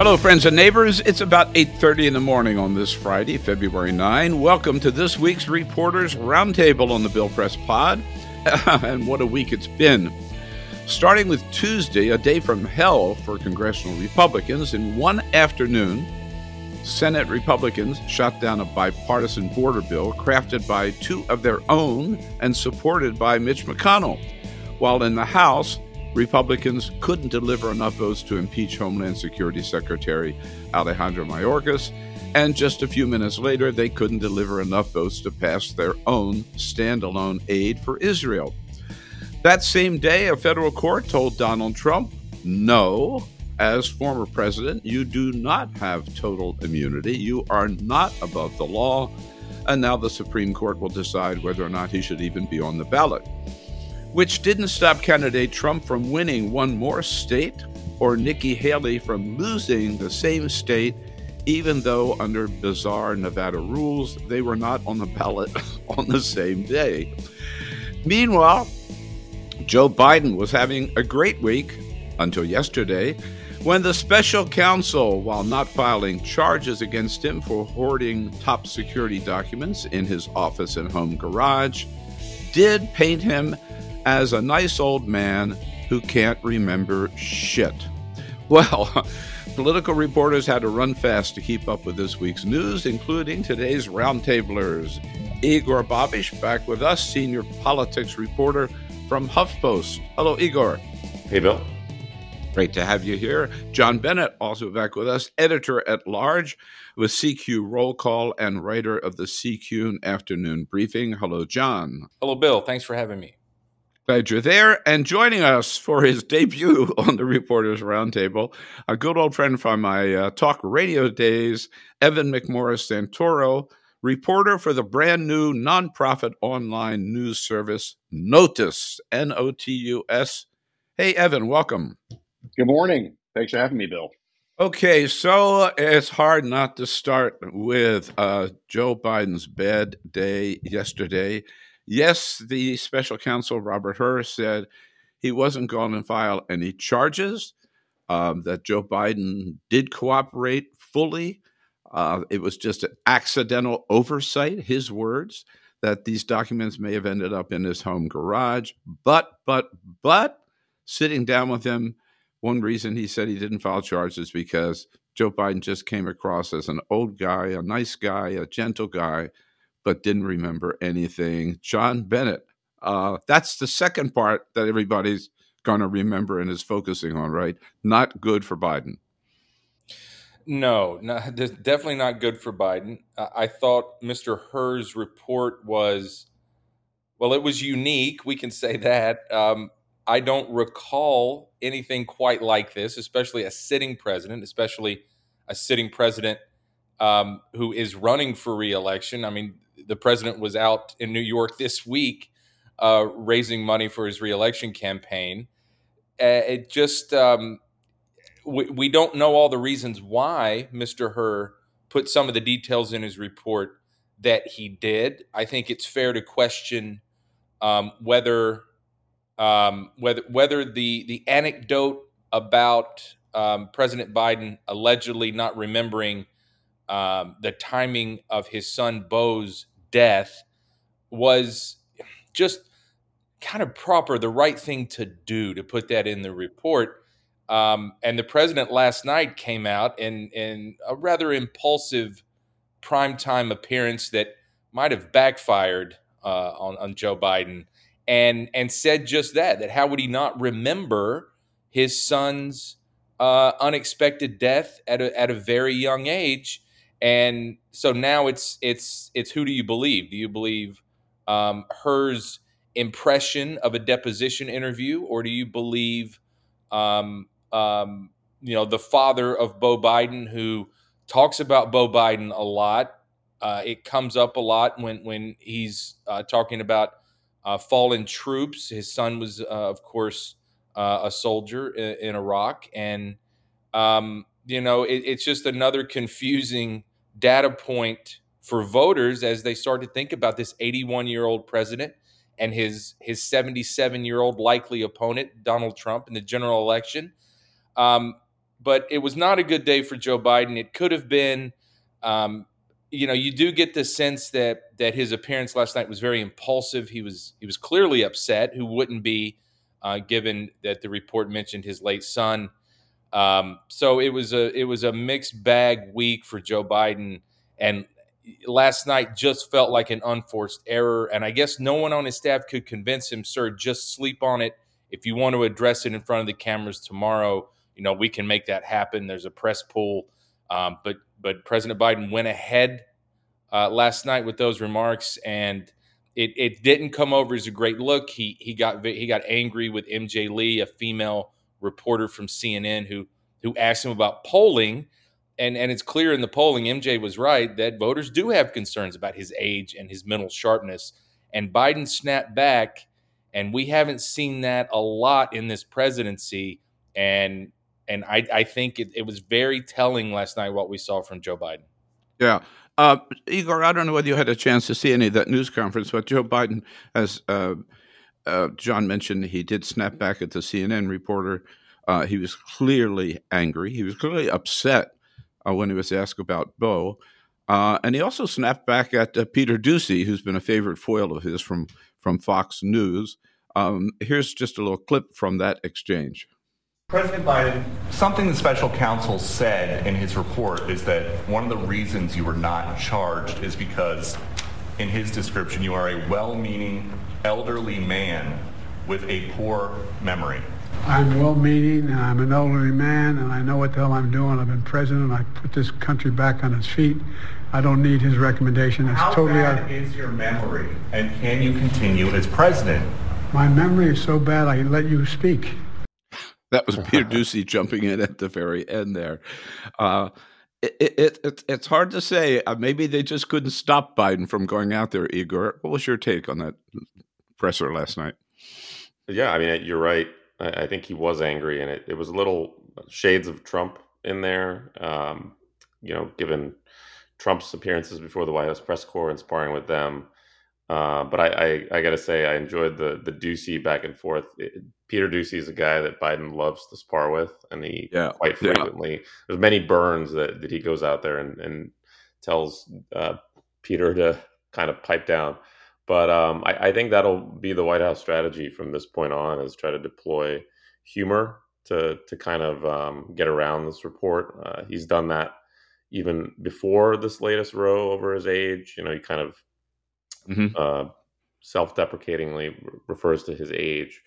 Hello, friends and neighbors. It's about 8:30 in the morning on this Friday, February 9. Welcome to this week's Reporters Roundtable on the Bill Press Pod. and what a week it's been. Starting with Tuesday, a day from hell for congressional Republicans, in one afternoon, Senate Republicans shot down a bipartisan border bill crafted by two of their own and supported by Mitch McConnell, while in the House, Republicans couldn't deliver enough votes to impeach Homeland Security Secretary Alejandro Mayorkas, and just a few minutes later, they couldn't deliver enough votes to pass their own standalone aid for Israel. That same day, a federal court told Donald Trump, no, as former president, you do not have total immunity. You are not above the law. And now the Supreme Court will decide whether or not he should even be on the ballot which didn't stop candidate Trump from winning one more state or Nikki Haley from losing the same state, even though under bizarre Nevada rules, they were not on the ballot on the same day. Meanwhile, Joe Biden was having a great week until yesterday when the special counsel, while not filing charges against him for hoarding top security documents in his office and home garage, did paint him as a nice old man who can't remember shit. Well, political reporters had to run fast to keep up with this week's news, including today's roundtablers. Igor Bobic back with us, senior politics reporter from HuffPost. Hello, Igor. Hey, Bill. Great to have you here. John Bennett, also back with us, editor at large with CQ Roll Call and writer of the CQ Afternoon Briefing. Hello, John. Hello, Bill. Thanks for having me. Glad you're there. And joining us for his debut on the Reporters Roundtable, a good old friend from my uh, talk radio days, Evan McMorris Santoro, reporter for the brand new nonprofit online news service Notus, N O T U S. Hey, Evan, welcome. Good morning. Thanks for having me, Bill. Okay, so it's hard not to start with uh, Joe Biden's bad day yesterday. Yes, the special counsel, Robert Hur, said he wasn't going to file any charges, um, that Joe Biden did cooperate fully. Uh, it was just an accidental oversight, his words, that these documents may have ended up in his home garage. But, but, but, sitting down with him, one reason he said he didn't file charges because Joe Biden just came across as an old guy, a nice guy, a gentle guy but didn't remember anything. John Bennett. Uh, that's the second part that everybody's going to remember and is focusing on, right? Not good for Biden. No, definitely not good for Biden. I thought Mr. Hur's report was, well, it was unique. We can say that. Um, I don't recall anything quite like this, especially a sitting president, especially a sitting president um, who is running for reelection. I mean, the president was out in New York this week uh, raising money for his reelection campaign. Uh, it just um, we, we don't know all the reasons why Mr. Hur put some of the details in his report that he did. I think it's fair to question um, whether um, whether whether the the anecdote about um, President Biden allegedly not remembering um, the timing of his son Beau's death was just kind of proper, the right thing to do to put that in the report. Um, and the president last night came out in, in a rather impulsive primetime appearance that might have backfired uh, on, on Joe Biden and, and said just that, that how would he not remember his son's uh, unexpected death at a, at a very young age? And so now it's it's it's who do you believe? Do you believe um, Hur's impression of a deposition interview, or do you believe, um, um, you know, the father of Beau Biden who talks about Beau Biden a lot? Uh, it comes up a lot when when he's uh, talking about uh, fallen troops. His son was, uh, of course, uh, a soldier in, in Iraq, and um, you know, it, it's just another confusing data point for voters as they start to think about this 81 year old president and his his 77 year old likely opponent Donald Trump in the general election. Um, but it was not a good day for Joe Biden. It could have been. Um, you know, you do get the sense that that his appearance last night was very impulsive. He was he was clearly upset. Who wouldn't be, uh, given that the report mentioned his late son. Um, so it was a it was a mixed bag week for Joe Biden, and last night just felt like an unforced error. And I guess no one on his staff could convince him, sir, just sleep on it. If you want to address it in front of the cameras tomorrow, you know we can make that happen. There's a press pool, um, but but President Biden went ahead uh, last night with those remarks, and it, it didn't come over as a great look. He he got he got angry with MJ Lee, a female reporter from CNN who who asked him about polling. And, and it's clear in the polling, MJ was right that voters do have concerns about his age and his mental sharpness. And Biden snapped back, and we haven't seen that a lot in this presidency. And and I, I think it, it was very telling last night what we saw from Joe Biden. Yeah. Uh, Igor, I don't know whether you had a chance to see any of that news conference, but Joe Biden, has uh, uh, John mentioned, he did snap back at the CNN reporter. Uh, he was clearly angry. He was clearly upset uh, when he was asked about Beau. Uh, and he also snapped back at uh, Peter Doocy, who's been a favorite foil of his from, from Fox News. Um, here's just a little clip from that exchange. President Biden, something the special counsel said in his report is that one of the reasons you were not charged is because, in his description, you are a well meaning elderly man with a poor memory. I'm well-meaning, and I'm an elderly man, and I know what the hell I'm doing. I've been president. I put this country back on its feet. I don't need his recommendation. It's How totally bad out. is your memory, and can you continue as president? My memory is so bad. I let you speak. That was Peter Doocy jumping in at the very end there. Uh, it, it, it, it's hard to say. Uh, maybe they just couldn't stop Biden from going out there, Igor. What was your take on that presser last night? Yeah, I mean, you're right. I, I think he was angry, and it, it was a little shades of Trump in there. Um, you know, given Trump's appearances before the White House press corps and sparring with them. Uh, but I, I, I got to say, I enjoyed the the Doocy back and forth. It, Peter Doocy is a guy that Biden loves to spar with, and he yeah, quite frequently. Yeah. There's many burns that, that he goes out there and, and tells uh, Peter to kind of pipe down. But um, I, I, think that'll be the White House strategy from this point on: is try to deploy humor to to kind of um, get around this report. Uh, he's done that even before this latest row over his age. You know, he kind of mm-hmm. uh, self-deprecatingly refers to his age.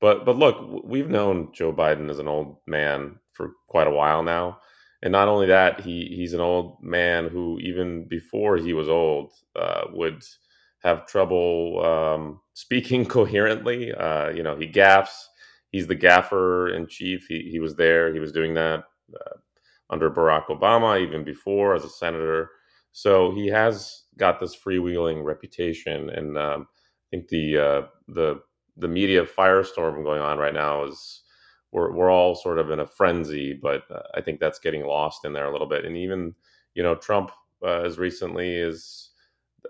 But but look, we've known Joe Biden as an old man for quite a while now. And not only that, he he's an old man who even before he was old uh, would have trouble um, speaking coherently. Uh, you know, he gaffs. He's the gaffer in chief. He he was there. He was doing that uh, under Barack Obama, even before as a senator. So he has got this freewheeling reputation, and um, I think the uh, the the media firestorm going on right now is we're we're all sort of in a frenzy, but uh, I think that's getting lost in there a little bit. And even you know Trump uh, as recently as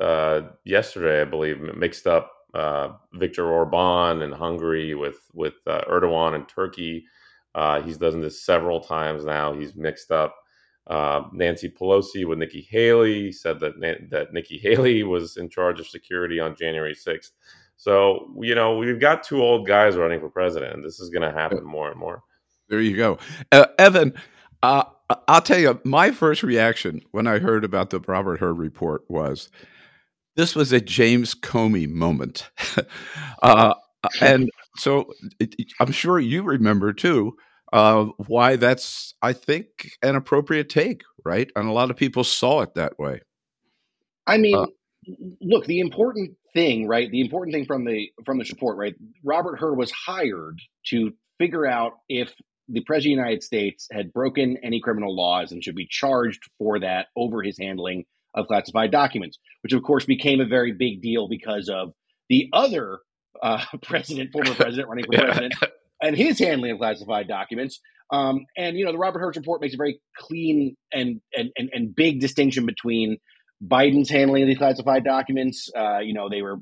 uh, yesterday, I believe, mixed up uh, Viktor Orban in Hungary with with uh, Erdogan in Turkey. Uh, he's done this several times now. He's mixed up uh, Nancy Pelosi with Nikki Haley. He said that that Nikki Haley was in charge of security on January sixth. So you know we've got two old guys running for president. This is going to happen more and more. There you go, uh, Evan. I'll tell you, my first reaction when I heard about the Robert Hur report was, this was a James Comey moment. uh, and so it, I'm sure you remember too uh, why that's, I think, an appropriate take, right? And a lot of people saw it that way. I mean, uh, look, the important thing, right? The important thing from the from this report, right? Robert Hur was hired to figure out if the president of the United States had broken any criminal laws and should be charged for that over his handling of classified documents, which of course became a very big deal because of the other uh, president, former president running for president, and his handling of classified documents. Um, and you know, the Robert Hur report makes a very clean and and and, and big distinction between Biden's handling of these classified documents. Uh, you know, they were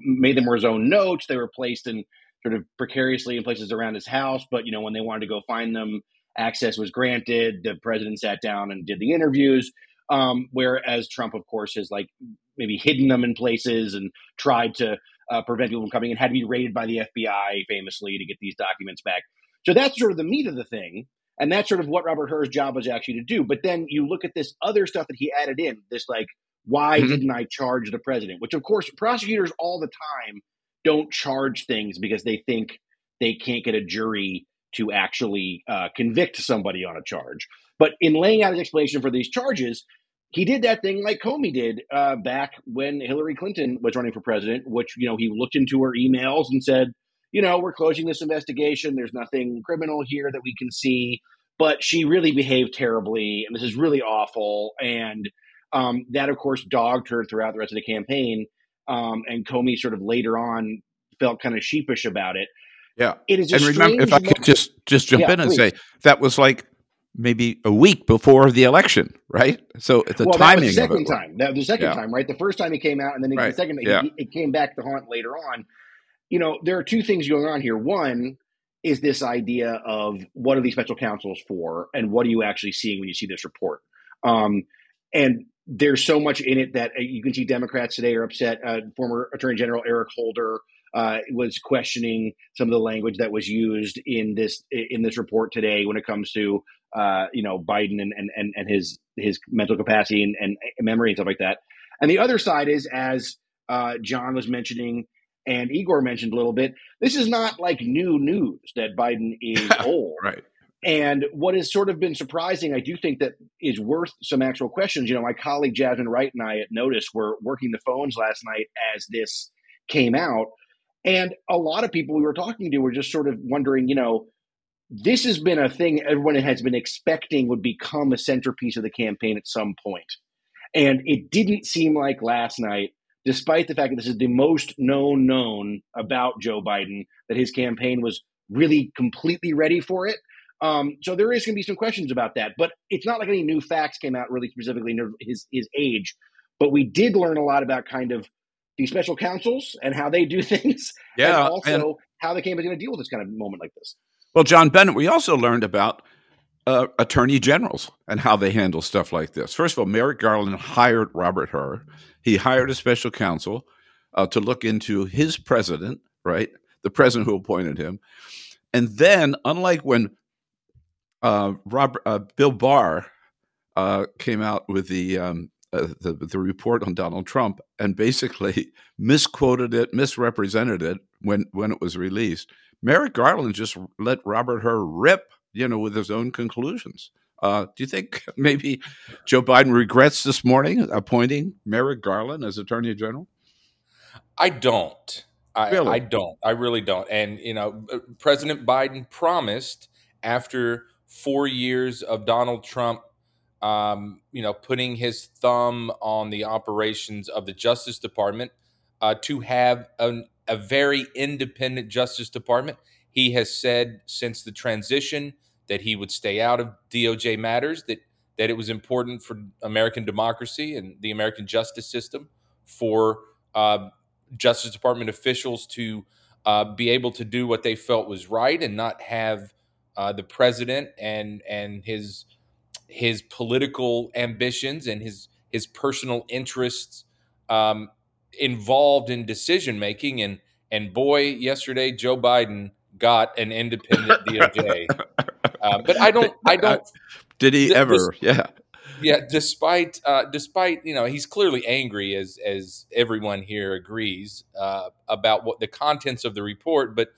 made them were his own notes. They were placed in sort of precariously in places around his house. But you know, when they wanted to go find them, access was granted. The president sat down and did the interviews. Um, whereas Trump, of course, has like maybe hidden them in places and tried to uh, prevent people from coming and had to be raided by the FBI famously to get these documents back. So that's sort of the meat of the thing. And that's sort of what Robert Hur's job was actually to do. But then you look at this other stuff that he added in, this like, why mm-hmm. didn't I charge the president? Which, of course, prosecutors all the time don't charge things because they think they can't get a jury to actually uh, convict somebody on a charge. But in laying out his explanation for these charges, he did that thing like Comey did uh, back when Hillary Clinton was running for president, which you know he looked into her emails and said, you know, we're closing this investigation. There's nothing criminal here that we can see, but she really behaved terribly, and this is really awful. And um, that, of course, dogged her throughout the rest of the campaign. Um, and Comey sort of later on felt kind of sheepish about it. Yeah, it is. and remember, if I could just just jump yeah, in and please. say that was like maybe a week before the election, right? So the well, timing. That second time. That was the second yeah. time, right? The first time he came out, and then right. the second yeah. it, it came back to haunt later on. You know, there are two things going on here. One is this idea of what are these special counsels for, and what are you actually seeing when you see this report? Um, and there's so much in it that uh, you can see Democrats today are upset. Uh, former Attorney General Eric Holder uh, was questioning some of the language that was used in this in this report today when it comes to uh, you know Biden and, and and his his mental capacity and, and memory and stuff like that. And the other side is, as uh, John was mentioning and Igor mentioned a little bit, this is not like new news that Biden is old. right. And what has sort of been surprising, I do think that is worth some actual questions. You know, my colleague Jasmine Wright and I at Notus were working the phones last night as this came out. And a lot of people we were talking to were just sort of wondering, you know, this has been a thing everyone has been expecting would become a centerpiece of the campaign at some point. And it didn't seem like last night, despite the fact that this is the most known known about Joe Biden, that his campaign was really completely ready for it. Um, so there is going to be some questions about that, but it's not like any new facts came out really specifically his his age. But we did learn a lot about kind of these special counsels and how they do things, yeah, and also and, how the campaign is going to deal with this kind of moment like this. Well, John Bennett, we also learned about uh, attorney generals and how they handle stuff like this. First of all, Merrick Garland hired Robert Hur. He hired a special counsel uh, to look into his president, right? The president who appointed him. And then, unlike when uh, Robert, uh, Bill Barr uh, came out with the, um, uh, the, the report on Donald Trump and basically misquoted it, misrepresented it when when it was released. Merrick Garland just let Robert Hur rip, you know, with his own conclusions. Uh, do you think maybe Joe Biden regrets this morning appointing Merrick Garland as Attorney General? I don't. I, really? I don't. I really don't. And you know, uh, President Biden promised after four years of Donald Trump, um, you know, putting his thumb on the operations of the Justice Department, uh, to have an, a very independent Justice Department. He has said since the transition that he would stay out of DOJ matters, that that it was important for American democracy and the American justice system for uh, Justice Department officials to uh, be able to do what they felt was right and not have uh, the president and and his his political ambitions and his his personal interests um, involved in decision making. And and boy yesterday Joe Biden got an independent DOJ uh, but I don't I don't did he ever? yeah. Yeah despite uh, despite you know he's clearly angry as as everyone here agrees uh, about what the contents of the report. But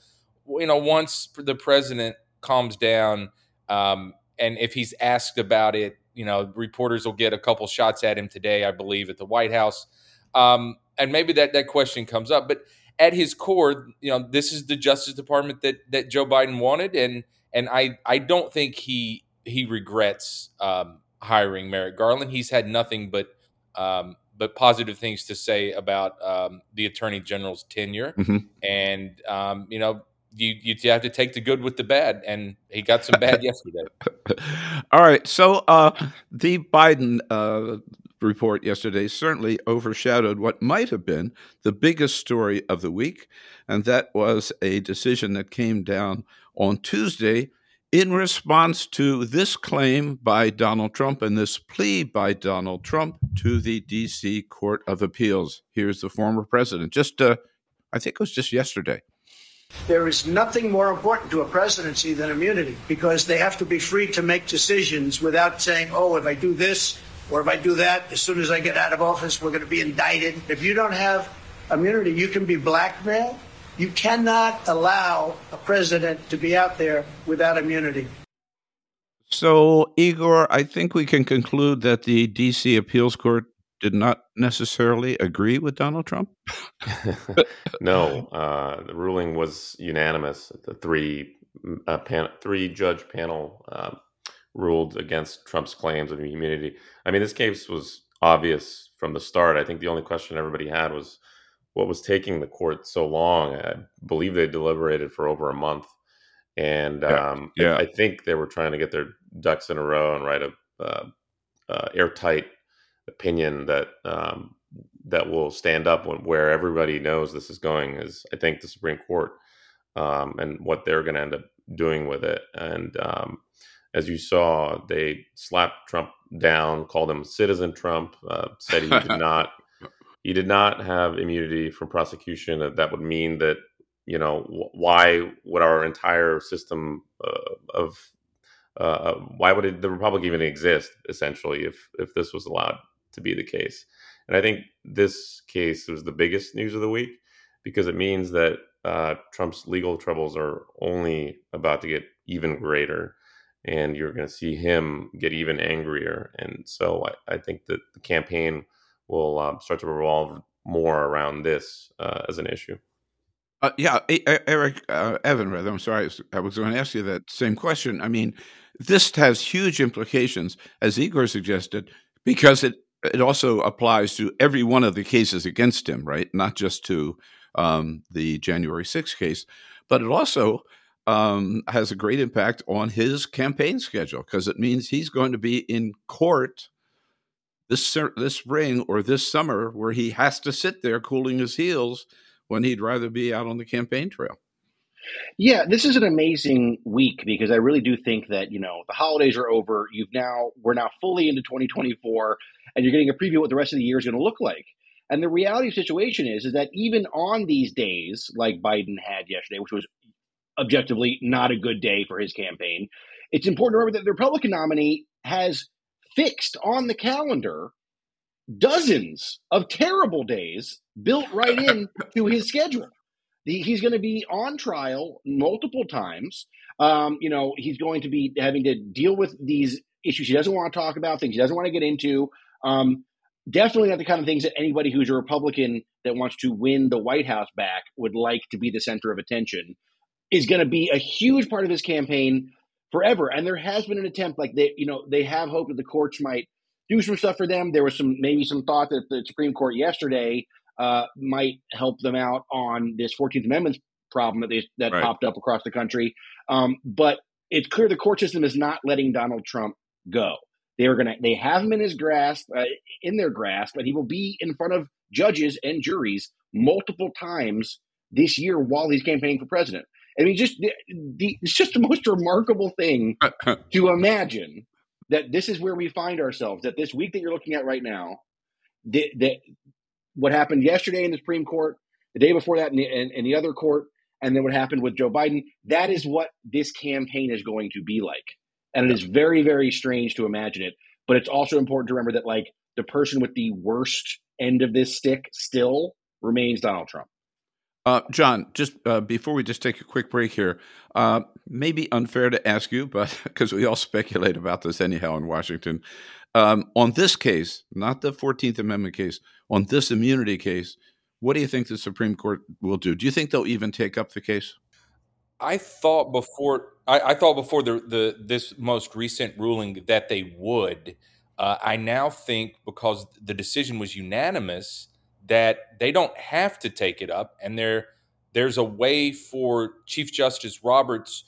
you know once the president calms down, um, and if he's asked about it, you know, reporters will get a couple shots at him today, I believe, at the White House. Um, and maybe that that question comes up, but at his core, you know, this is the Justice Department that that Joe Biden wanted, and and I I don't think he he regrets um, hiring Merrick Garland. He's had nothing but um, but positive things to say about um, the Attorney General's tenure, mm-hmm. and um, you know you you have to take the good with the bad, and he got some bad yesterday. All right, so uh, the Biden uh, report yesterday certainly overshadowed what might have been the biggest story of the week, and that was a decision that came down on Tuesday in response to this claim by Donald Trump and this plea by Donald Trump to the D.C. Court of Appeals. Here's the former president, just uh, I think it was just yesterday. There is nothing more important to a presidency than immunity because they have to be free to make decisions without saying, oh, if I do this or if I do that, as soon as I get out of office, we're going to be indicted. If you don't have immunity, you can be blackmailed. You cannot allow a president to be out there without immunity. So, Igor, I think we can conclude that the D.C. Appeals Court did not necessarily agree with Donald Trump. no, uh, the ruling was unanimous. The three uh, pan- three judge panel uh, ruled against Trump's claims of immunity. I mean, this case was obvious from the start. I think the only question everybody had was what was taking the court so long. I believe they deliberated for over a month, and yeah. Um, yeah. I, I, think they were trying to get their ducks in a row and write a uh, uh, airtight opinion that um, that will stand up when, where everybody knows this is going. Is I think the Supreme Court um, and what they're going to end up doing with it. And um, as you saw, they slapped Trump down, called him Citizen Trump, uh, said he did not he did not have immunity from prosecution. That that would mean that you know why would our entire system uh, of uh, why would it, the republic even exist essentially if if this was allowed to be the case and i think this case was the biggest news of the week because it means that uh, trump's legal troubles are only about to get even greater and you're going to see him get even angrier and so I, I think that the campaign will um, start to revolve more around this uh, as an issue. Uh, yeah, Eric, uh, Evan, rather. I'm sorry, I was going to ask you that same question. I mean, this has huge implications, as Igor suggested, because it it also applies to every one of the cases against him, right? Not just to um, the January 6th case, but it also um, has a great impact on his campaign schedule because it means he's going to be in court this this spring or this summer where he has to sit there cooling his heels when he'd rather be out on the campaign trail. Yeah, this is an amazing week because I really do think that, you know, the holidays are over. You've now we're now fully into 2024 and you're getting a preview of what the rest of the year is going to look like. And the reality of the situation is is that even on these days like Biden had yesterday, which was objectively not a good day for his campaign, it's important to remember that the Republican nominee has fixed on the calendar dozens of terrible days built right in to his schedule. he's going to be on trial multiple times. Um, you know, he's going to be having to deal with these issues he doesn't want to talk about, things he doesn't want to get into. Um, definitely not the kind of things that anybody who's a Republican that wants to win the White House back would like to be the center of attention. Is going to be a huge part of his campaign forever. And there has been an attempt, like they, you know, they have hoped that the courts might do some stuff for them. There was some maybe some thought that the Supreme Court yesterday uh, might help them out on this Fourteenth Amendment problem that they, that right. popped up across the country. Um, but it's clear the court system is not letting Donald Trump go. They are going to they have him in his grasp, uh, in their grasp, but he will be in front of judges and juries multiple times this year while he's campaigning for president. I mean, just the, the, it's just the most remarkable thing to imagine that this is where we find ourselves. That this week that you're looking at right now, that what happened yesterday in the Supreme Court, the day before that in the, in, in the other court, and then what happened with Joe Biden. That is what this campaign is going to be like, and it is very, very strange to imagine it. But it's also important to remember that like the person with the worst end of this stick still remains Donald Trump. Uh, John, just uh, before we just take a quick break here, uh, maybe unfair to ask you, but because we all speculate about this anyhow in Washington, um, on this case, not the Fourteenth Amendment case, on this immunity case, what do you think the Supreme Court will do? Do you think they'll even take up the case? I thought before I, I thought before the the this most recent ruling that they would. Uh, I now think because the decision was unanimous that they don't have to take it up, and there there's a way for Chief Justice Roberts,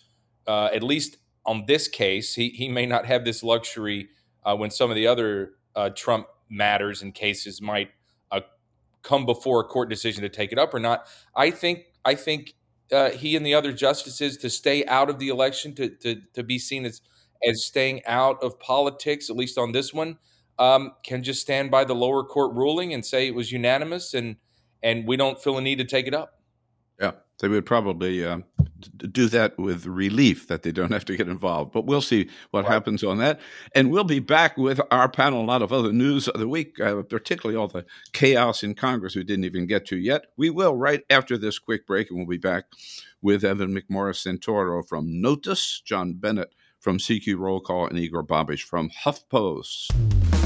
uh, at least on this case, he he may not have this luxury uh, when some of the other uh, Trump matters and cases might uh, come before a court decision to take it up or not. I think I think uh, he and the other justices to stay out of the election to to to be seen as as staying out of politics, at least on this one um, can just stand by the lower court ruling and say it was unanimous, and and we don't feel a need to take it up. Yeah, they would probably uh, do that with relief that they don't have to get involved. But we'll see what happens on that. And we'll be back with our panel, a lot of other news of the week, uh, particularly all the chaos in Congress we didn't even get to yet. We will right after this quick break, and we'll be back with Evan McMorris Santoro from Notus, John Bennett from CQ Roll Call, and Igor Bobic from HuffPost.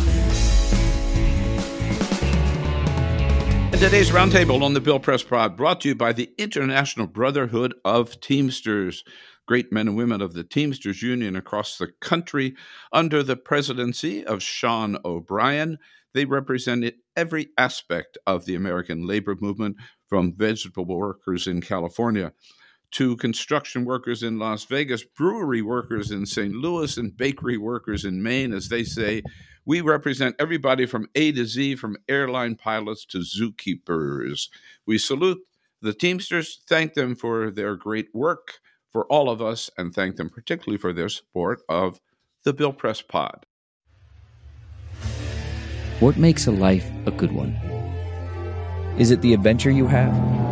Today's roundtable on the Bill Press Pod brought to you by the International Brotherhood of Teamsters. Great men and women of the Teamsters Union across the country under the presidency of Sean O'Brien. They represented every aspect of the American labor movement, from vegetable workers in California to construction workers in Las Vegas, brewery workers in St. Louis, and bakery workers in Maine, as they say. We represent everybody from A to Z, from airline pilots to zookeepers. We salute the Teamsters, thank them for their great work for all of us, and thank them particularly for their support of the Bill Press Pod. What makes a life a good one? Is it the adventure you have?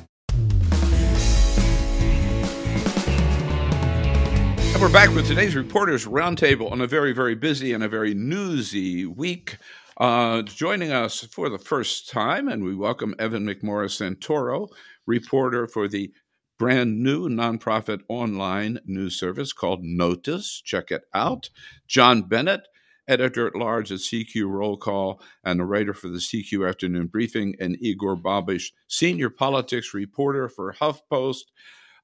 We're back with today's Reporters Roundtable on a very, very busy and a very newsy week. Uh, joining us for the first time, and we welcome Evan McMorris Santoro, reporter for the brand new nonprofit online news service called Notus. Check it out. John Bennett, editor at large at CQ Roll Call and a writer for the CQ Afternoon Briefing, and Igor Bobic, senior politics reporter for HuffPost.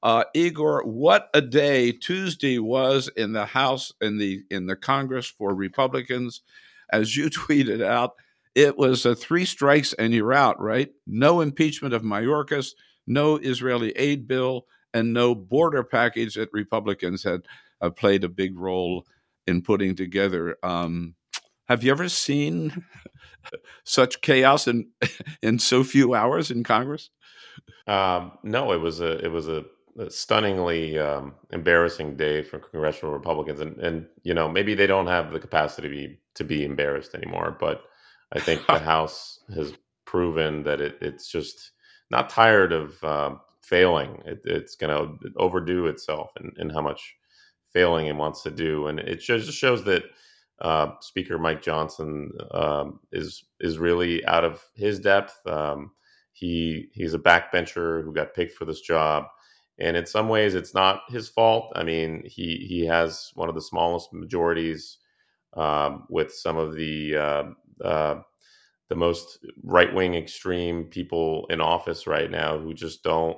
Uh, Igor, what a day Tuesday was in the House in the in the Congress for Republicans, as you tweeted out. It was a three strikes and you're out, right? No impeachment of Mayorkas, no Israeli aid bill, and no border package that Republicans had uh, played a big role in putting together. Um, have you ever seen such chaos in in so few hours in Congress? Um, no, it was a it was a stunningly um, embarrassing day for congressional Republicans, and and you know maybe they don't have the capacity to be to be embarrassed anymore. But I think the House has proven that it, it's just not tired of uh, failing. It, it's going to overdo itself in, in how much failing it wants to do, and it just shows that uh, Speaker Mike Johnson um, is is really out of his depth. Um, he he's a backbencher who got picked for this job, and in some ways, it's not his fault. I mean, he he has one of the smallest majorities um, with some of the uh, uh, the most right wing extreme people in office right now who just don't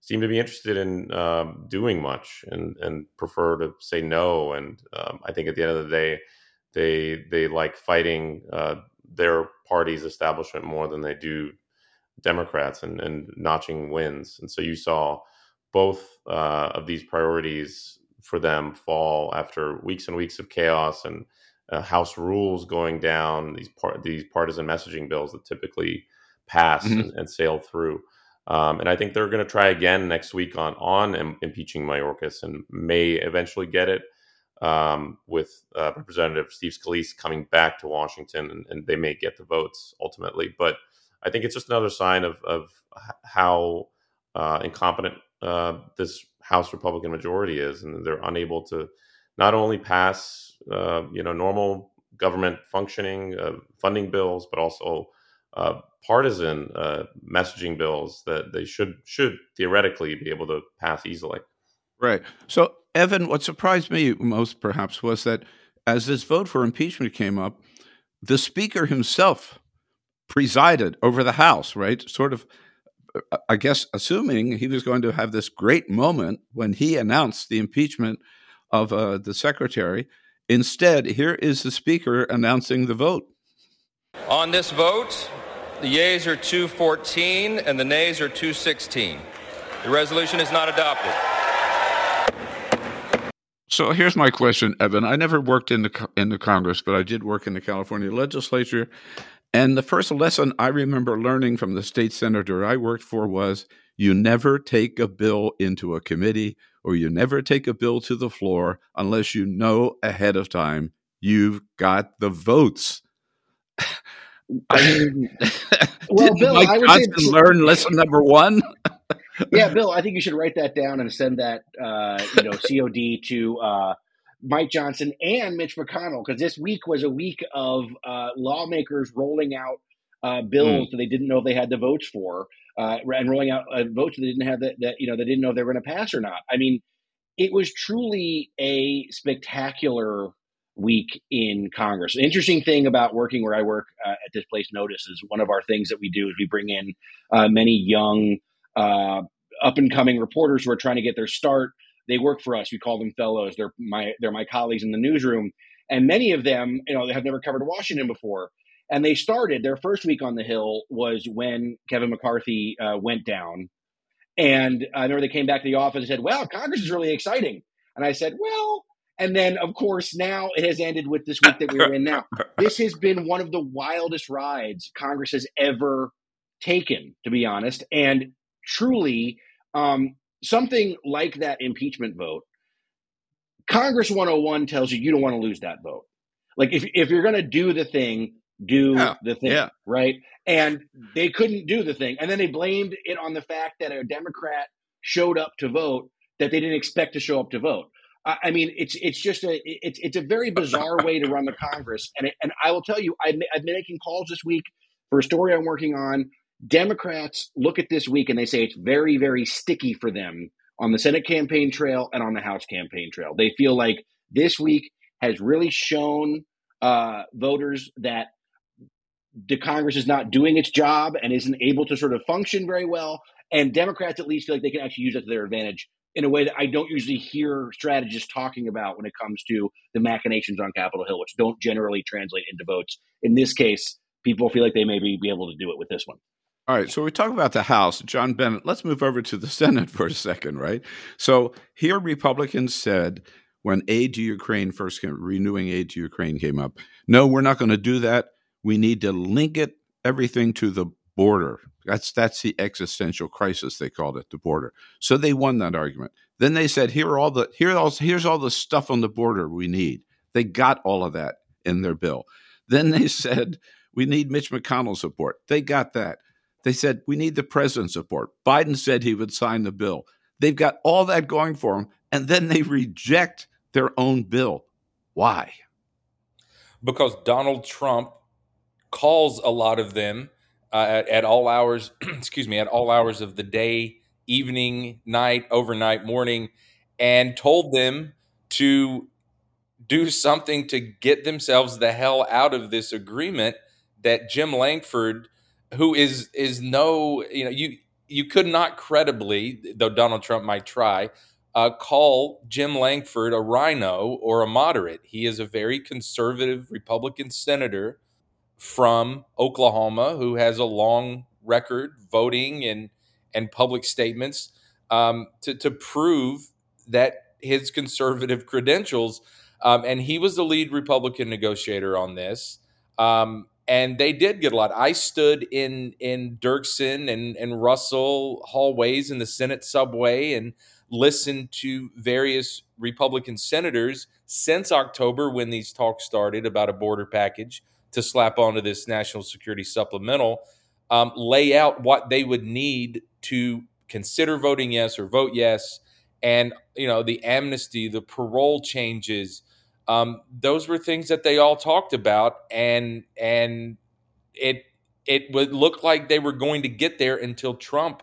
seem to be interested in um, doing much and and prefer to say no. And um, I think at the end of the day, they they like fighting uh, their party's establishment more than they do Democrats and, and notching wins. And so you saw both uh, of these priorities for them fall after weeks and weeks of chaos and uh, House rules going down. These part these partisan messaging bills that typically pass mm-hmm. and, and, sail through. Um, and I think they're going to try again next week on on Im- impeaching Mayorkas and may eventually get it um, with uh, Representative Steve Scalise coming back to Washington, and, and, they may get the votes ultimately. But I think it's just another sign of of how uh, incompetent uh, this House Republican majority is, and they're unable to not only pass uh, you know normal government functioning uh, funding bills, but also uh, partisan uh, messaging bills that they should should theoretically be able to pass easily. Right. So, Evan, what surprised me most perhaps was that as this vote for impeachment came up, the speaker himself presided over the House. Right. Sort of. I guess assuming he was going to have this great moment when he announced the impeachment of uh, the secretary. Instead, here is the speaker announcing the vote. On this vote, the yeas are 214 and the nays are 216. The resolution is not adopted. So here's my question, Evan. I never worked in the in the Congress, but I did work in the California legislature. And the first lesson I remember learning from the state senator I worked for was you never take a bill into a committee or you never take a bill to the floor unless you know ahead of time you've got the votes. I mean, well, Bill, Mike I would Johnson say, learn lesson number one. yeah, Bill, I think you should write that down and send that, uh, you know, COD to uh, Mike Johnson and Mitch McConnell because this week was a week of uh, lawmakers rolling out uh, bills mm. that they didn't know if they had the votes for, uh, and rolling out uh, votes that they didn't have that, that you know they didn't know if they were going to pass or not. I mean, it was truly a spectacular week in Congress. An interesting thing about working where I work uh, at this place, Notus is one of our things that we do is we bring in uh, many young, uh, up and coming reporters who are trying to get their start. They work for us. We call them fellows. They're my they're my colleagues in the newsroom, and many of them, you know, they have never covered Washington before. And they started their first week on the Hill was when Kevin McCarthy uh, went down. And I remember they came back to the office and said, Well, Congress is really exciting. And I said, Well, and then, of course, now it has ended with this week that we're in now. This has been one of the wildest rides Congress has ever taken, to be honest. And truly, um, something like that impeachment vote, Congress 101 tells you you don't want to lose that vote. Like, if, if you're going to do the thing, do yeah, the thing, yeah. right? And they couldn't do the thing. And then they blamed it on the fact that a Democrat showed up to vote that they didn't expect to show up to vote. I mean, it's it's just a it's it's a very bizarre way to run the Congress, and it, and I will tell you, I've, I've been making calls this week for a story I'm working on. Democrats look at this week and they say it's very very sticky for them on the Senate campaign trail and on the House campaign trail. They feel like this week has really shown uh, voters that the Congress is not doing its job and isn't able to sort of function very well. And Democrats at least feel like they can actually use that to their advantage in a way that I don't usually hear strategists talking about when it comes to the machinations on Capitol Hill, which don't generally translate into votes. In this case, people feel like they may be, be able to do it with this one. All right, so we talk about the House, John Bennett. Let's move over to the Senate for a second, right? So here, Republicans said when aid to Ukraine first came, renewing aid to Ukraine came up, no, we're not going to do that. We need to link it everything to the border. That's that's the existential crisis they called it, the border. So they won that argument. Then they said, here are all the here all, here's all the stuff on the border we need. They got all of that in their bill. Then they said we need Mitch McConnell support. They got that. They said, we need the president's support. Biden said he would sign the bill. They've got all that going for them, and then they reject their own bill. Why? Because Donald Trump calls a lot of them uh, at, at all hours, excuse me, at all hours of the day, evening, night, overnight, morning, and told them to do something to get themselves the hell out of this agreement that Jim Lankford, who is is no, you know, you you could not credibly, though Donald Trump might try, uh, call Jim Lankford a RINO or a moderate. He is a very conservative Republican senator from Oklahoma who has a long record voting and and public statements um, to to prove that his conservative credentials. Um, and he was the lead Republican negotiator on this. Um, and they did get a lot. I stood in in Dirksen and and Russell hallways in the Senate subway and listened to various Republican senators since October when these talks started about a border package to slap onto this national security supplemental, um, lay out what they would need to consider voting yes or vote yes, and you know the amnesty, the parole changes um, those were things that they all talked about, and and it it would look like they were going to get there until Trump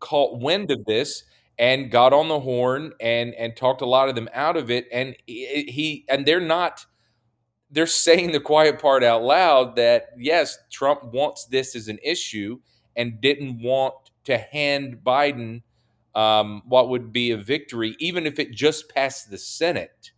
caught wind of this and got on the horn and and talked a lot of them out of it. And he and they're not they're saying the quiet part out loud that yes, Trump wants this as an issue and didn't want to hand Biden um, what would be a victory, even if it just passed the Senate.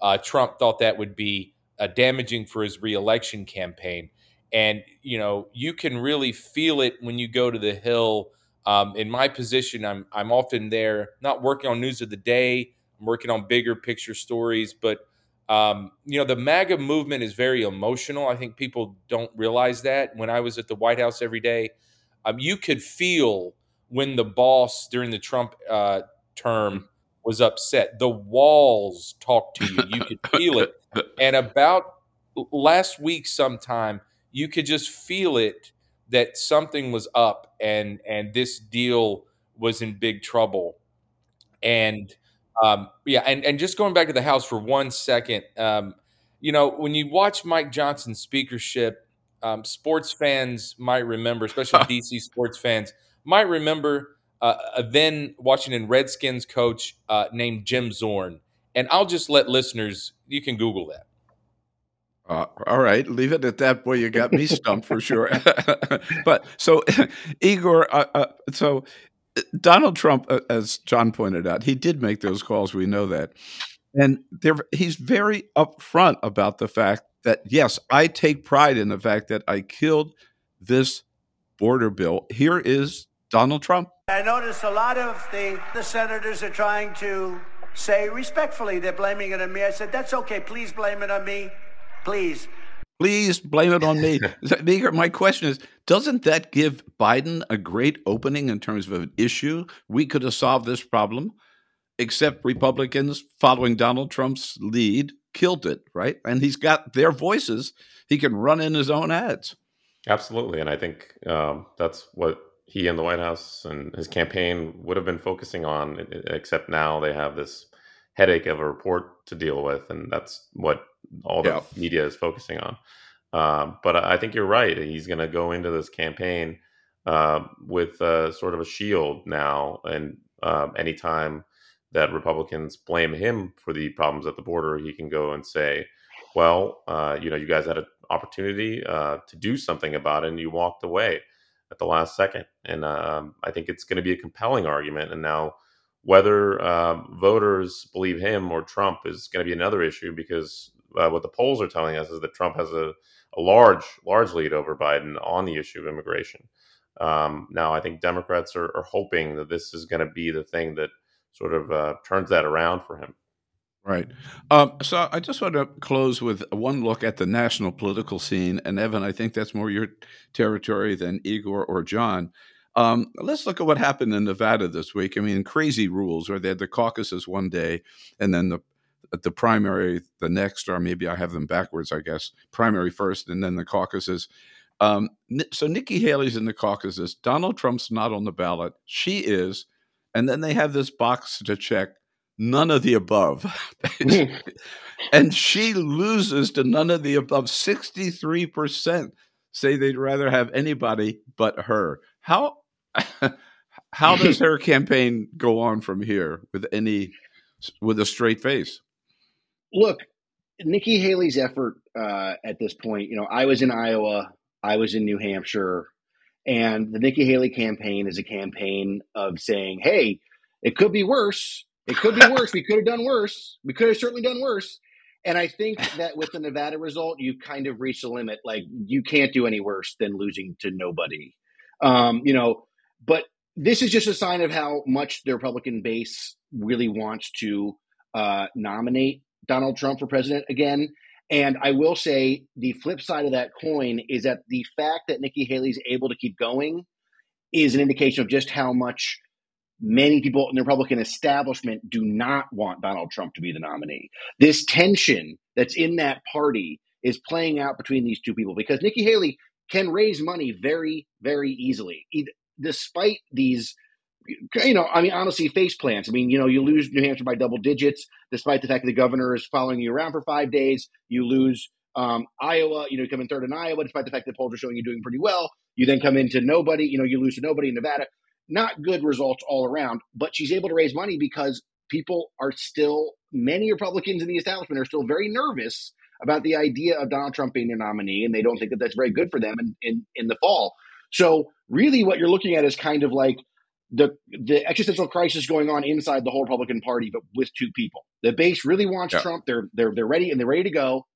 Uh, Trump thought that would be uh, damaging for his reelection campaign. And, you know, you can really feel it when you go to the Hill. Um, in my position, I'm, I'm often there, not working on news of the day, I'm working on bigger picture stories. But, um, you know, the MAGA movement is very emotional. I think people don't realize that. When I was at the White House every day, um, you could feel when the boss during the Trump uh, term was upset. The walls talked to you. You could feel it. And about last week sometime, you could just feel it that something was up and and this deal was in big trouble. And um, yeah, and, and just going back to the house for one second, um, you know, when you watch Mike Johnson's speakership, um, sports fans might remember, especially DC sports fans, might remember uh, a then Washington Redskins coach uh, named Jim Zorn. And I'll just let listeners, you can Google that. Uh, all right, leave it at that. Boy, you got me stumped for sure. but so, Igor, uh, uh, so Donald Trump, uh, as John pointed out, he did make those calls. We know that, and he's very upfront about the fact that yes, I take pride in the fact that I killed this border bill. Here is Donald Trump. I notice a lot of the, the senators are trying to say respectfully they're blaming it on me. I said, that's okay. Please blame it on me. Please. Please blame it on me. My question is Doesn't that give Biden a great opening in terms of an issue? We could have solved this problem, except Republicans, following Donald Trump's lead, killed it, right? And he's got their voices. He can run in his own ads. Absolutely. And I think um, that's what he and the White House and his campaign would have been focusing on, except now they have this headache of a report to deal with, and that's what all the yeah. media is focusing on. Uh, but I think you're right. He's going to go into this campaign uh, with uh, sort of a shield now, and um, anytime that Republicans blame him for the problems at the border, he can go and say, "Well, uh, you know, you guys had an opportunity uh, to do something about it, and you walked away." At the last second. And um, I think it's going to be a compelling argument. And now, whether uh, voters believe him or Trump is going to be another issue because uh, what the polls are telling us is that Trump has a, a large, large lead over Biden on the issue of immigration. Um, now, I think Democrats are, are, hoping that this is going to be the thing that sort of uh, turns that around for him. Right. Um, so I just want to close with one look at the national political scene. And Evan, I think that's more your territory than Igor or John. Um, let's look at what happened in Nevada this week. I mean, crazy rules where they had the caucuses one day and then the the primary the next, or maybe I have them backwards, I guess. Primary first and then the caucuses. Um, so Nikki Haley's in the caucuses. Donald Trump's not on the ballot. She is, and then they have this box to check. None of the above, and she loses to none of the above. Sixty-three percent say they'd rather have anybody but her. How how does her campaign go on from here with any with a straight face? Look, Nikki Haley's effort uh, at this point, you know, I was in Iowa, I was in New Hampshire, and the Nikki Haley campaign is a campaign of saying, hey, it could be worse. It could be worse. we could have done worse. We could have certainly done worse. And I think that with the Nevada result, you've kind of reached a limit. Like you can't do any worse than losing to nobody. Um, you know, but this is just a sign of how much the Republican base really wants to uh, nominate Donald Trump for president again. And I will say the flip side of that coin is that the fact that Nikki Haley's able to keep going is an indication of just how much many people in the Republican establishment do not want Donald Trump to be the nominee. This tension that's in that party is playing out between these two people because Nikki Haley can raise money very, very easily, despite these you know, I mean, honestly, face plants. I mean, you know, you lose New Hampshire by double digits, despite the fact that the governor is following you around for five days. You lose um, Iowa, you know, you come in third in Iowa, despite the fact that polls are showing you doing pretty well. You then come into nobody, you know, you lose to nobody in Nevada. Not good results all around, but she's able to raise money because people are still, many Republicans in the establishment are still very nervous about the idea of Donald Trump being their nominee, and they don't think that that's very good for them in, in, in the fall. So, really, what you're looking at is kind of like the the existential crisis going on inside the whole Republican Party, but with two people. The base really wants yeah. Trump. They're they're they're ready and they're ready to go.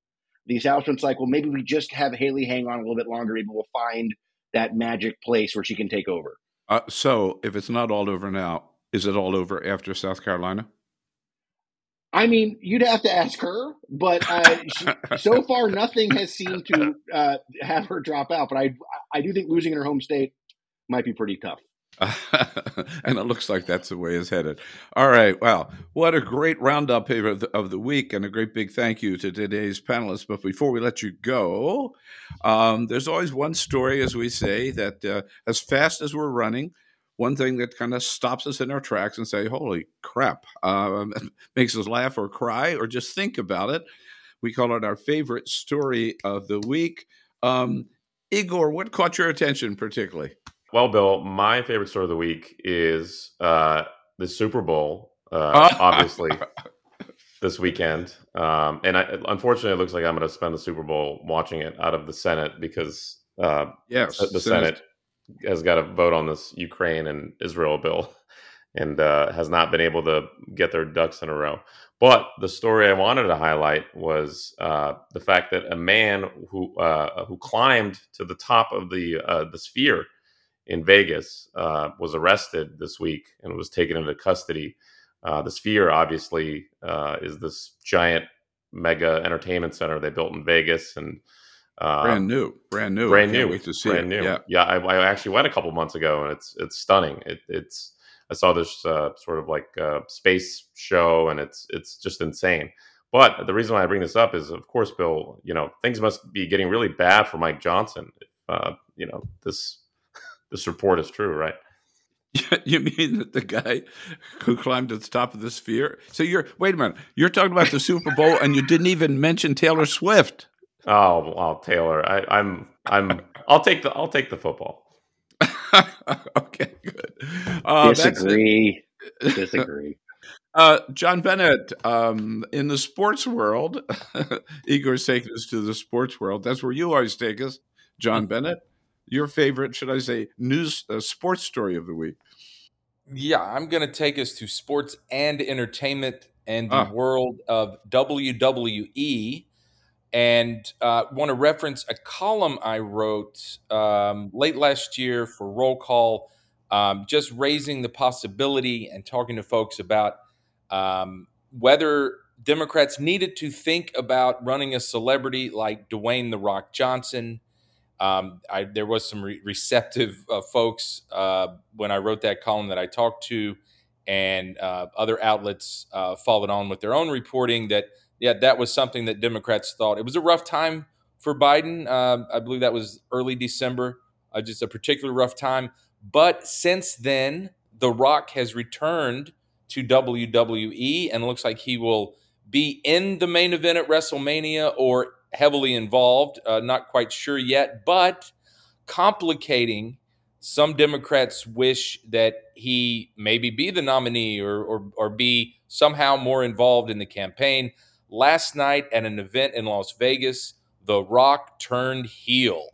The establishment's like, well, maybe we just have Haley hang on a little bit longer. Maybe we'll find that magic place where she can take over. Uh, so, if it's not all over now, is it all over after South Carolina? I mean, you'd have to ask her, but uh, she, so far nothing has seemed to uh, have her drop out. But I, I do think losing in her home state might be pretty tough. and it looks like that's the way it's headed. All right. Well, what a great roundup of the, of the week, and a great big thank you to today's panelists. But before we let you go, um, there's always one story, as we say, that uh, as fast as we're running, one thing that kind of stops us in our tracks and say, "Holy crap!" Uh, makes us laugh or cry or just think about it. We call it our favorite story of the week. Um, Igor, what caught your attention particularly? Well, Bill, my favorite story of the week is uh, the Super Bowl, uh, obviously, this weekend. Um, and I, unfortunately, it looks like I'm going to spend the Super Bowl watching it out of the Senate because uh, yes, the Senate has got to vote on this Ukraine and Israel bill and uh, has not been able to get their ducks in a row. But the story I wanted to highlight was uh, the fact that a man who uh, who climbed to the top of the uh, the sphere in Vegas uh, was arrested this week and was taken into custody. Uh, the Sphere, obviously, uh, is this giant mega entertainment center they built in Vegas and uh, brand new, brand new, brand new. Wait to see brand it. new. Yeah, yeah. I, I, actually went a couple months ago, and it's it's stunning. It, it's I saw this uh, sort of like uh, space show, and it's it's just insane. But the reason why I bring this up is, of course, Bill. You know, things must be getting really bad for Mike Johnson. Uh, you know, this this report is true, right? You mean that the guy who climbed to the top of the sphere? So you're wait a minute. You're talking about the Super Bowl, and you didn't even mention Taylor Swift. Oh well, Taylor, I, I'm I'm I'll take the I'll take the football. okay, good. Uh, Disagree. Disagree. Uh, John Bennett, um, in the sports world, Igor's taking us to the sports world. That's where you always take us, John Bennett your favorite, should I say, news uh, sports story of the week? Yeah, I'm going to take us to sports and entertainment and the ah. world of WWE. And uh, want to reference a column I wrote um, late last year for Roll Call, um, just raising the possibility and talking to folks about um, whether Democrats needed to think about running a celebrity like Dwayne The Rock Johnson um, I, there was some re- receptive uh, folks uh, when I wrote that column that I talked to, and uh, other outlets uh, followed on with their own reporting that yeah, that was something that Democrats thought it was a rough time for Biden. Um, I believe that was early December, uh, just a particularly rough time. But since then, The Rock has returned to WWE and looks like he will be in the main event at WrestleMania or heavily involved. Uh, not quite sure yet, but complicating some Democrats wish that he maybe be the nominee or, or, or be somehow more involved in the campaign. Last night at an event in Las Vegas, The Rock turned heel.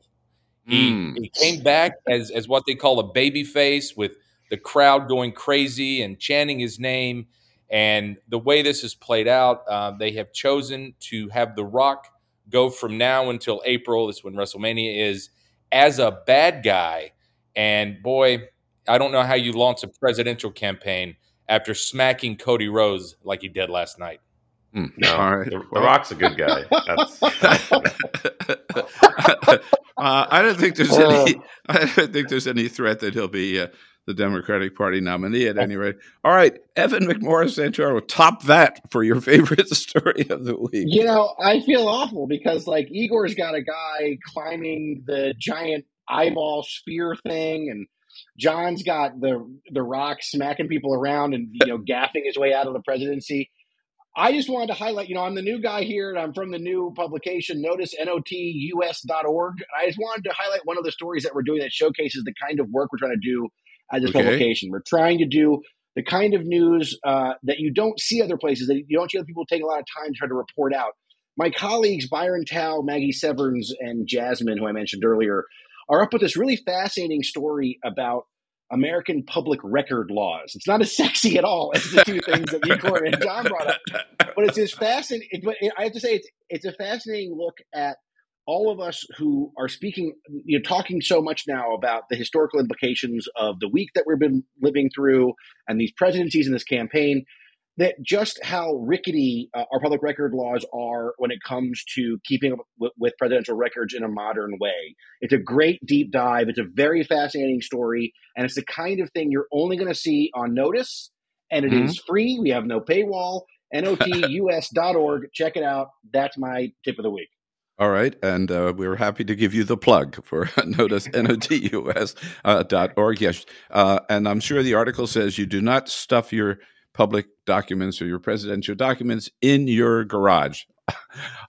He, Mm. he came back as, as what they call a baby face with the crowd going crazy and chanting his name. And the way this has played out, uh, they have chosen to have The Rock go from now until April. That's when WrestleMania is as a bad guy. And boy, I don't know how you launch a presidential campaign after smacking Cody Rhodes like he did last night. Mm, No, all right. the, the Rock's a good guy. That's, uh, I don't think there's any. I don't think there's any threat that he'll be uh, the Democratic Party nominee at any rate. All right, Evan McMorris Santoro, top that for your favorite story of the week. You know, I feel awful because like Igor's got a guy climbing the giant eyeball spear thing, and John's got the the rock smacking people around and you know gaffing his way out of the presidency. I just wanted to highlight, you know, I'm the new guy here and I'm from the new publication, Notus notus.org. I just wanted to highlight one of the stories that we're doing that showcases the kind of work we're trying to do as this Okay. publication. We're trying to do the kind of news uh, that you don't see other places, that you don't see other people take a lot of time to try to report out. My colleagues, Byron Tau, Maggie Severns, and Jasmine, who I mentioned earlier, are up with this really fascinating story about American public record laws. It's not as sexy at all as the two things that Igor and John brought up, but it's this fascinating. I have to say, it's it's a fascinating look at all of us who are speaking, you know, talking so much now about the historical implications of the week that we've been living through and these presidencies and this campaign. That just how rickety uh, our public record laws are when it comes to keeping up with, with presidential records in a modern way. It's a great deep dive. It's a very fascinating story, and it's the kind of thing you're only going to see on Notus, and it is Mhm. free. We have no paywall. NOTUS.org. Check it out. That's my tip of the week. All right, and uh, we're happy to give you the plug for notice notus uh, dot org. Yes, uh, and I'm sure the article says you do not stuff your public documents or your presidential documents in your garage.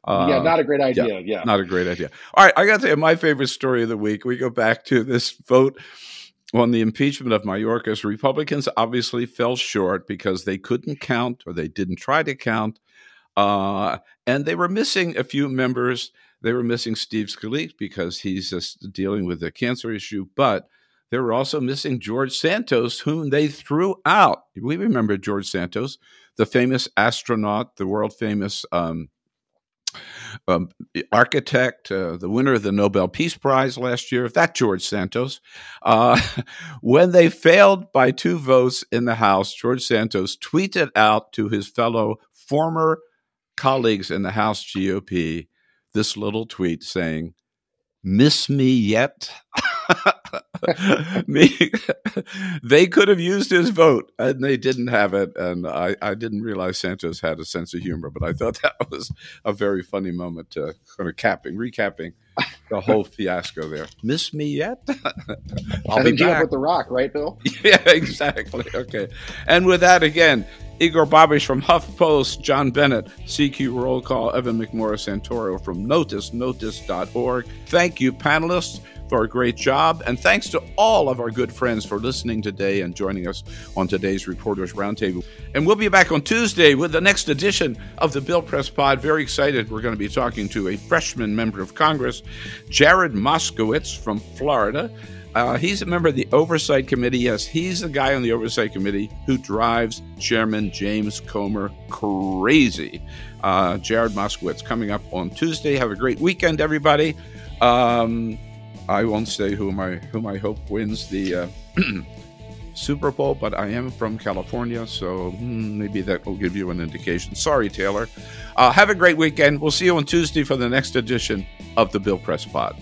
Uh, yeah, not a great idea. Yeah. not a great idea. All right, I got to tell you my favorite story of the week. We go back to this vote on the impeachment of Mayorkas. Republicans obviously fell short because they couldn't count or they didn't try to count, uh, and they were missing a few members. They were missing Steve Scalise because he's just dealing with a cancer issue, but they were also missing George Santos, whom they threw out. We remember George Santos, the famous astronaut, the world famous um, um, architect, uh, the winner of the Nobel Peace Prize last year, that George Santos. Uh, when they failed by two votes in the House, George Santos tweeted out to his fellow former colleagues in the House GOP this little tweet saying, Miss me yet? Me- they could have used his vote and they didn't have it. And I, I didn't realize Santos had a sense of humor, but I thought that was a very funny moment to kind of capping, recapping the whole fiasco there. Miss me yet? I'll be think back. with The Rock, right, Bill? Yeah, exactly. Okay. And with that, again, Igor Bobic from HuffPost, John Bennett, CQ Roll Call, Evan McMorris Santoro from Notice, notice.org. Thank you, panelists, for a great job. And thanks to all of our good friends for listening today and joining us on today's Reporters Roundtable. And we'll be back on Tuesday with the next edition of the Bill Press Pod. Very excited. We're going to be talking to a freshman member of Congress, Jared Moskowitz from Florida. Uh, he's a member of the Oversight Committee. Yes, he's the guy on the Oversight Committee who drives Chairman James Comer crazy. Uh, Jared Moskowitz coming up on Tuesday. Have a great weekend, everybody. Um, I won't say whom I whom I hope wins the uh, Super Bowl, but I am from California, so hmm, maybe that will give you an indication. Sorry, Taylor. Uh, have a great weekend. We'll see you on Tuesday for the next edition of the Bill Press Pod.